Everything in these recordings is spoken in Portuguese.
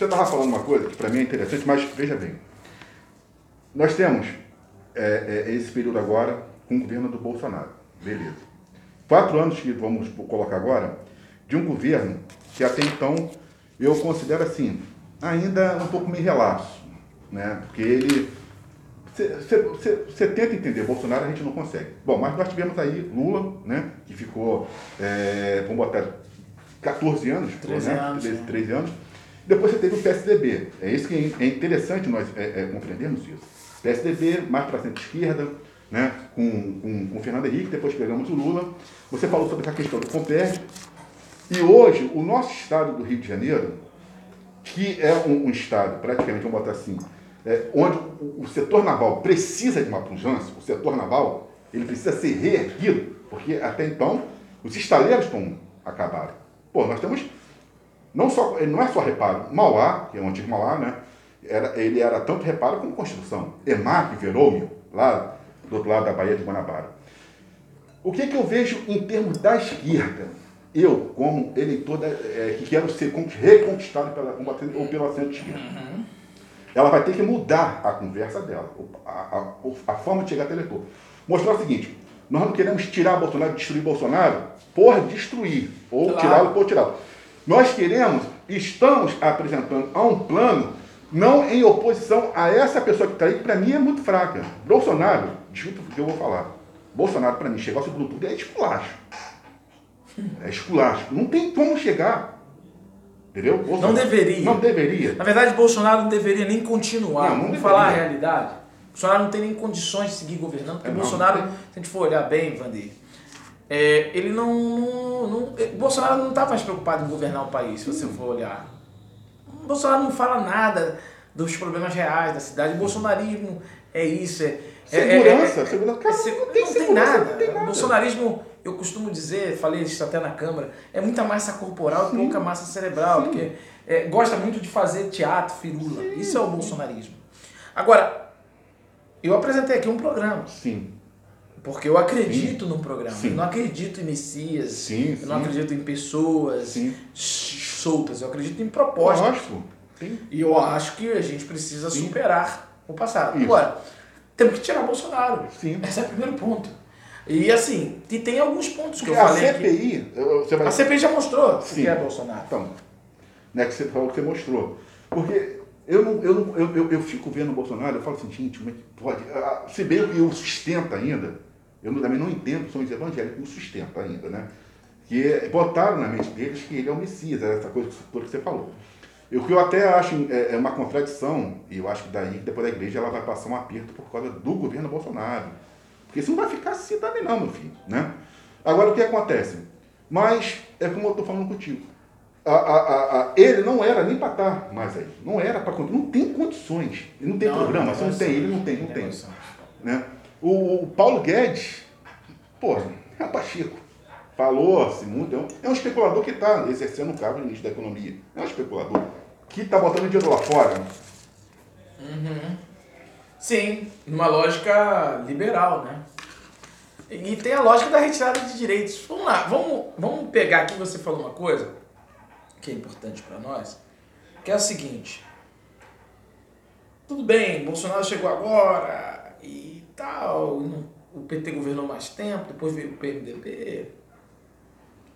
Você estava falando uma coisa que para mim é interessante, mas veja bem. Nós temos é, é, esse período agora com o governo do Bolsonaro. Beleza. Quatro anos que vamos colocar agora de um governo que até então eu considero assim, ainda um pouco meio relapso. Né? Porque ele. Você tenta entender, Bolsonaro a gente não consegue. Bom, mas nós tivemos aí Lula, né? Que ficou, é, vamos botar, 14 anos, 13 né? anos, 13, 13 anos. Depois você teve o PSDB. É isso que é interessante nós é, é, compreendermos isso. PSDB, mais para a centro-esquerda, né, com, com, com o Fernando Henrique, depois pegamos o Lula. Você falou sobre essa questão do Comperg. E hoje, o nosso estado do Rio de Janeiro, que é um, um estado, praticamente, vamos botar assim, é, onde o, o, setor naval precisa de uma pujança, o setor naval, ele precisa ser reerguido, porque até então os estaleiros estão acabados. Pô, nós temos, não, só, não é só reparo, Mauá, que é o antigo Mauá, né? Era, ele era tanto reparo como construção. EMAC, Verômio, lá do outro lado da Baía de Guanabara. O que, que eu vejo em termos da esquerda? Eu, como eleitor da, é, que quero ser reconquistado pela, ou pela centro-esquerda, uhum. ela vai ter que mudar a conversa dela, a, a, a forma de chegar até eleitor. Mostrar o seguinte, nós não queremos tirar Bolsonaro, destruir Bolsonaro por destruir, ou claro. tirá-lo por tirá-lo. Nós queremos, estamos apresentando a um plano não em oposição a essa pessoa que está aí, que para mim é muito fraca. Bolsonaro, desculpa o que eu vou falar, Bolsonaro para mim chegar ao segundo turno é esculacho. É esculacho. Não tem como chegar. Entendeu? Bolsonaro, não deveria. Não deveria. Na verdade, Bolsonaro não deveria nem continuar. Não, não Vamos falar a realidade. Bolsonaro não tem nem condições de seguir governando, porque é, Bolsonaro, se a gente for olhar bem, Vandir, é, ele não, não, não. Bolsonaro não está mais preocupado em governar o país, se você for olhar. Bolsonaro não fala nada dos problemas reais da cidade. O bolsonarismo é isso. É, segurança, é, é, segurança. Cara, não, tem, não, tem nada. não tem nada. Bolsonarismo, eu costumo dizer, falei isso até na Câmara, é muita massa corporal e pouca massa cerebral. Sim. Porque é, gosta muito de fazer teatro, firula. Sim. Isso é o bolsonarismo. Agora, eu apresentei aqui um programa. Sim. Porque eu acredito sim. no programa. Sim. Eu não acredito em Messias. Sim, eu não acredito em pessoas soltas. Eu acredito em propostas. Lógico. E eu acho que a gente precisa superar o passado. Isso. Agora, temos que tirar Bolsonaro. Sim. Esse é o primeiro ponto. E assim, e tem alguns pontos que eu falei. A CPI. Você vai... A CPI já mostrou Sim. que é Bolsonaro. Então, né, que você falou que você mostrou. Porque eu, não, eu, não, eu, eu, eu fico vendo o Bolsonaro, eu falo assim, gente, como é que pode? Se bem que eu sustento ainda, eu também não entendo, são os evangélicos que o sustentam ainda, né? Que botaram na mente deles que ele é o Messias, essa coisa que você falou. O que eu até acho é, é uma contradição, e eu acho que daí, depois da igreja, ela vai passar um aperto por causa do governo Bolsonaro. Porque isso não vai ficar assim também não, meu filho, né? Agora, o que acontece? Mas, é como eu estou falando contigo, a, a, a, ele não era nem para estar mais aí. Não era para Não tem condições. Ele não tem não, programa. Não, não tem, ele não tem, não tem. Né? O, o, Paulo Guedes, pô, é Pacheco. Falou assim, muito. É um, é um especulador que está exercendo um cargo no início da economia. É um especulador que está botando dinheiro lá fora. Uhum. Sim, numa lógica liberal, né? E tem a lógica da retirada de direitos. Vamos lá, vamos, vamos pegar aqui, você falou uma coisa que é importante para nós, que é o seguinte. Tudo bem, Bolsonaro chegou agora tal, o PT governou mais tempo, depois veio o PMDB.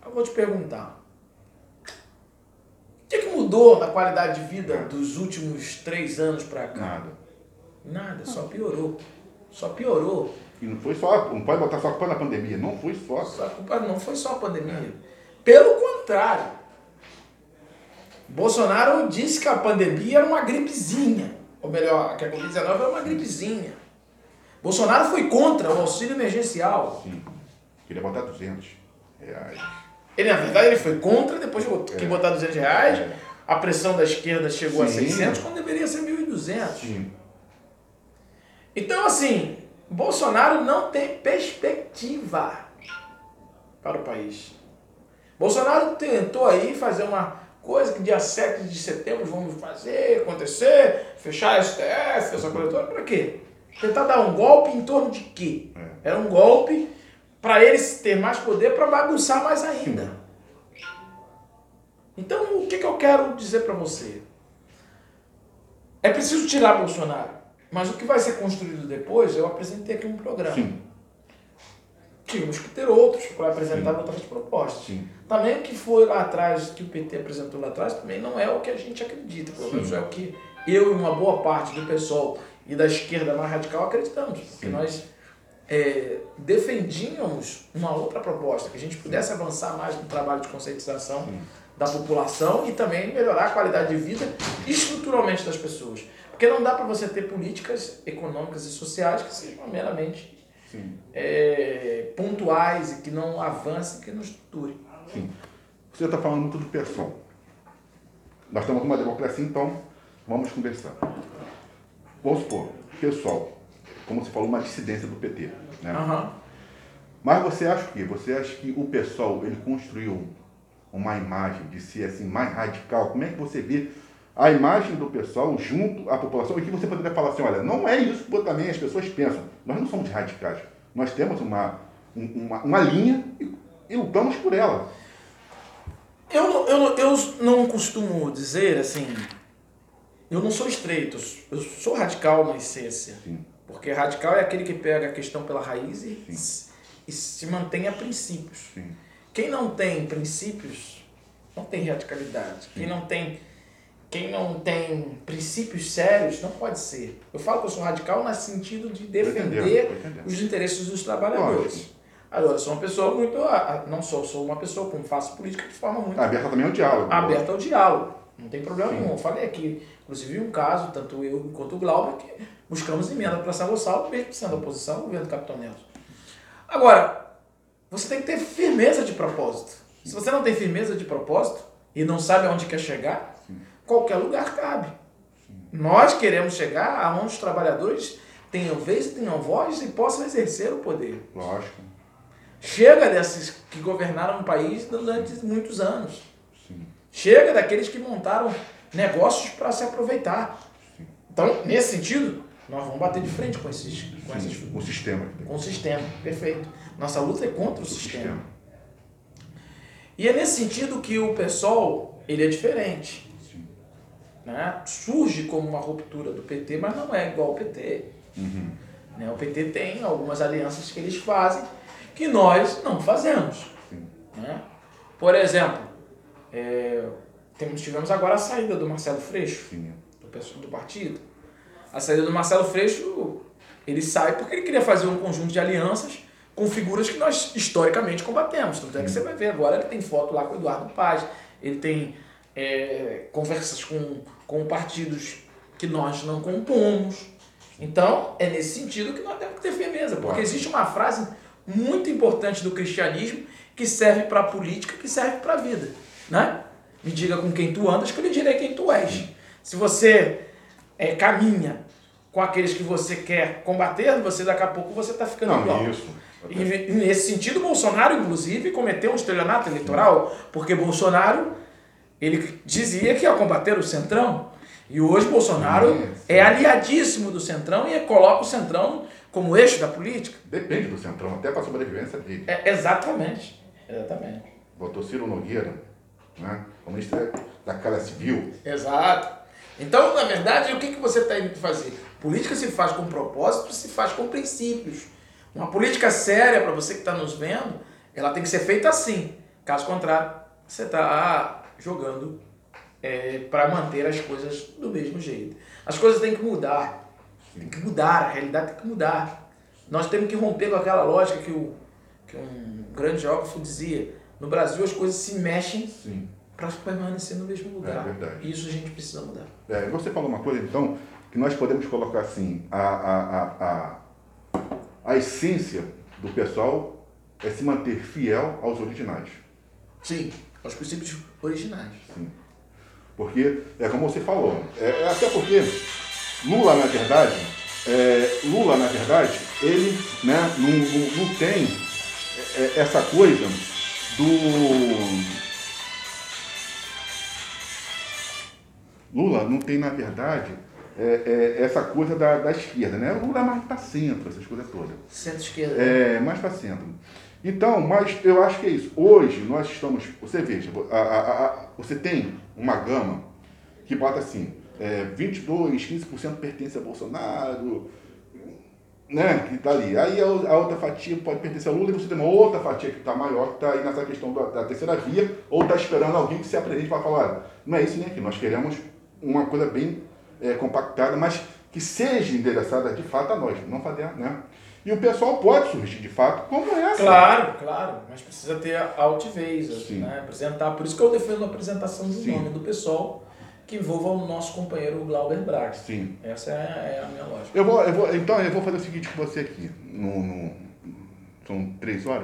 Eu vou te perguntar. O que, que mudou na qualidade de vida dos últimos três anos para cá? Nada. Nada, só piorou. Só piorou. E não foi só, não pode botar só a culpa na pandemia, não foi só. só culpa não foi só a pandemia. É. Pelo contrário, Bolsonaro disse que a pandemia era uma gripezinha. Ou melhor, que a Covid-19 era uma gripezinha. Bolsonaro foi contra o auxílio emergencial. Sim. Queria botar 200 reais. Ele, na verdade, ele foi contra, depois que é. botar 200 reais. É. A pressão da esquerda chegou Sim. a 600, quando deveria ser 1.200. Sim. Então, assim, Bolsonaro não tem perspectiva para o país. Bolsonaro tentou aí fazer uma coisa que dia 7 de setembro vamos fazer, acontecer, fechar a STF, essa coisa toda, para quê? Tentar dar um golpe em torno de quê? É. Era um golpe para eles ter mais poder para bagunçar mais ainda. Então, o que, que eu quero dizer para você? É preciso tirar Bolsonaro. Mas o que vai ser construído depois, eu apresentei aqui um programa. Sim. Tínhamos que ter outros para apresentar Sim. outras propostas. Sim. Também o que foi lá atrás, que o PT apresentou lá atrás, também não é o que a gente acredita. Pelo menos é o que eu e uma boa parte do pessoal e da esquerda mais radical acreditamos. Porque nós é, defendíamos uma outra proposta, que a gente pudesse avançar mais no trabalho de conscientização da população e também melhorar a qualidade de vida estruturalmente das pessoas. Porque não dá para você ter políticas econômicas e sociais que sejam meramente é, pontuais e que não avancem, que não estruturem. Sim. Você está falando muito do pessoal. Nós estamos numa democracia, então vamos conversar. Vamos supor, pessoal, como você falou, uma dissidência do PT. Né? Uhum. Mas você acha que você acha que o pessoal ele construiu uma imagem de ser assim mais radical? Como é que você vê a imagem do pessoal junto à população? E que você poderia falar assim, olha, não é isso que também as pessoas pensam. Nós não somos radicais. Nós temos uma, uma, uma linha e, e lutamos por ela. Eu, eu, eu não costumo dizer assim, eu não sou estreito, eu sou radical na essência. Sim. Porque radical é aquele que pega a questão pela raiz e, e se mantém a princípios. Sim. Quem não tem princípios, não tem radicalidade. Quem não tem quem não tem princípios sérios não pode ser. Eu falo que eu sou radical no sentido de defender os interesses dos trabalhadores. Lógico. Agora, eu sou uma pessoa muito. Não sou, sou uma pessoa como faço política de forma muito. Aberta também ao diálogo. Aberta ao diálogo. Não tem problema Sim. nenhum. Eu falei aqui, inclusive, um caso, tanto eu quanto o Glauber, que buscamos emenda para São Gonçalo, mesmo sendo oposição ao governo do Capitão Nelson. Agora, você tem que ter firmeza de propósito. Se você não tem firmeza de propósito e não sabe aonde quer chegar, Sim. qualquer lugar cabe. Sim. Nós queremos chegar aonde os trabalhadores tenham vez, tenham voz e possam exercer o poder. Lógico. Chega desses que governaram o país durante muitos anos. Chega daqueles que montaram negócios para se aproveitar. Então, nesse sentido, nós vamos bater de frente com, esses, com, Sim, esses, com o sistema. Com o sistema, perfeito. Nossa luta é contra o, o sistema. sistema. E é nesse sentido que o PSOL ele é diferente. Né? Surge como uma ruptura do PT, mas não é igual ao PT. Uhum. Né? O PT tem algumas alianças que eles fazem que nós não fazemos. Né? Por exemplo, é, temos, tivemos agora a saída do Marcelo Freixo, Sim. do, do partido. A saída do Marcelo Freixo, ele sai porque ele queria fazer um conjunto de alianças com figuras que nós historicamente combatemos. Tanto é que você vai ver agora, ele tem foto lá com o Eduardo Paz, ele tem é, conversas com, com partidos que nós não compomos. Então, é nesse sentido que nós temos que ter firmeza, porque existe uma frase muito importante do cristianismo que serve para a política, que serve para a vida né? Me diga com quem tu andas, que eu lhe direi quem tu és. Se você é, caminha com aqueles que você quer combater, você daqui a pouco você está ficando Não, igual. Isso. E nesse sentido, Bolsonaro, inclusive, cometeu um estelionato eleitoral, porque Bolsonaro ele dizia que ia combater o Centrão. E hoje Bolsonaro é aliadíssimo do Centrão e coloca o Centrão como eixo da política. Depende do Centrão, até para a sobrevivência dele. É, exatamente. Exatamente. Votou Ciro Nogueira né? o ministro da Casa Civil. Exato. Então, na verdade, o que, que você está indo fazer? Política se faz com propósito, se faz com princípios. Uma política séria, para você que está nos vendo, ela tem que ser feita assim. Caso contrário, você está jogando é, para manter as coisas do mesmo jeito. As coisas têm que mudar. Tem que mudar, a realidade tem que mudar. Nós temos que romper com aquela lógica que, o, que um grande geógrafo dizia no Brasil as coisas se mexem para permanecer no mesmo lugar. É verdade. Isso a gente precisa mudar. É, você falou uma coisa, então, que nós podemos colocar assim, a, a, a, a, a essência do pessoal é se manter fiel aos originais. Sim, aos princípios originais. Sim. Porque, é como você falou, é, é até porque Lula, na verdade, é, Lula, na verdade, ele né, não, não, não tem é, é, essa coisa do Lula não tem, na verdade, é, é, essa coisa da, da esquerda, né? O Lula é mais para centro, essas coisas todas. Centro-esquerda. É, mais para centro. Então, mas eu acho que é isso. Hoje nós estamos. Você veja, a, a, a, você tem uma gama que bota assim: é, 22, 15% pertence a Bolsonaro, né, que está ali. Aí a, outra fatia pode pertencer a Lula e você tem uma outra fatia que está maior, que está aí nessa questão da, da terceira via, ou está esperando alguém que se apresente para falar, não é isso nem aquilo, nós queremos uma coisa bem é, compactada, mas que seja endereçada de fato a nós, não fazer, né? E o pessoal pode surgir de fato como essa. Claro, claro, mas precisa ter a altivez, né? apresentar. Por isso que eu defendo a apresentação do Sim. nome do pessoal que envolva o nosso companheiro Glauber Braga. Sim. Essa é, é, a minha lógica. Eu vou, eu vou, então eu vou fazer o seguinte com você aqui. No, no, são três horas?